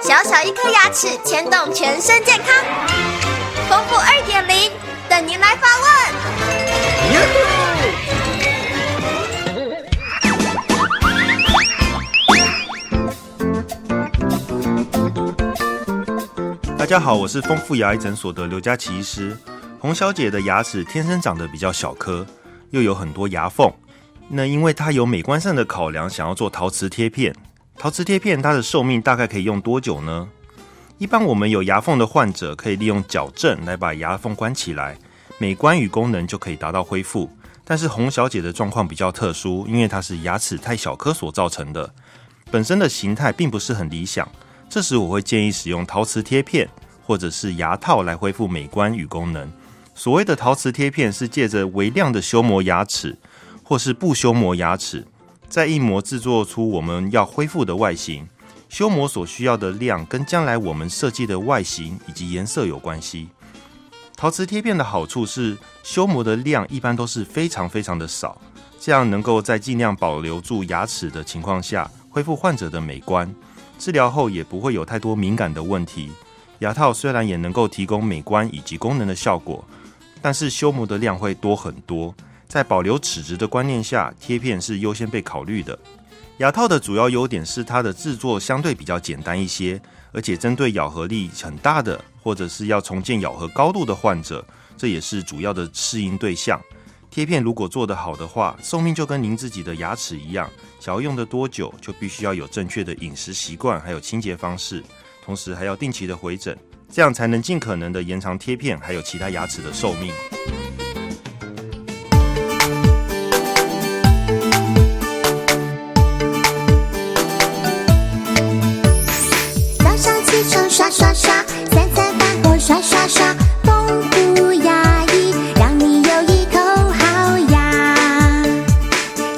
小小一颗牙齿牵动全身健康，丰富二点零等您来发问。大家好，我是丰富牙医诊所的刘佳琪医师。洪小姐的牙齿天生长得比较小颗，又有很多牙缝。那因为她有美观上的考量，想要做陶瓷贴片。陶瓷贴片它的寿命大概可以用多久呢？一般我们有牙缝的患者可以利用矫正来把牙缝关起来，美观与功能就可以达到恢复。但是洪小姐的状况比较特殊，因为她是牙齿太小颗所造成的，本身的形态并不是很理想。这时我会建议使用陶瓷贴片或者是牙套来恢复美观与功能。所谓的陶瓷贴片是借着微量的修磨牙齿或是不修磨牙齿。在印模制作出我们要恢复的外形，修模所需要的量跟将来我们设计的外形以及颜色有关系。陶瓷贴片的好处是，修模的量一般都是非常非常的少，这样能够在尽量保留住牙齿的情况下，恢复患者的美观。治疗后也不会有太多敏感的问题。牙套虽然也能够提供美观以及功能的效果，但是修模的量会多很多。在保留齿质的观念下，贴片是优先被考虑的。牙套的主要优点是它的制作相对比较简单一些，而且针对咬合力很大的或者是要重建咬合高度的患者，这也是主要的适应对象。贴片如果做得好的话，寿命就跟您自己的牙齿一样，想要用得多久，就必须要有正确的饮食习惯，还有清洁方式，同时还要定期的回诊，这样才能尽可能的延长贴片还有其他牙齿的寿命。刷刷刷，三餐饭后刷刷刷，丰富牙医，让你有一口好牙，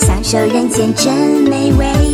享受人间真美味。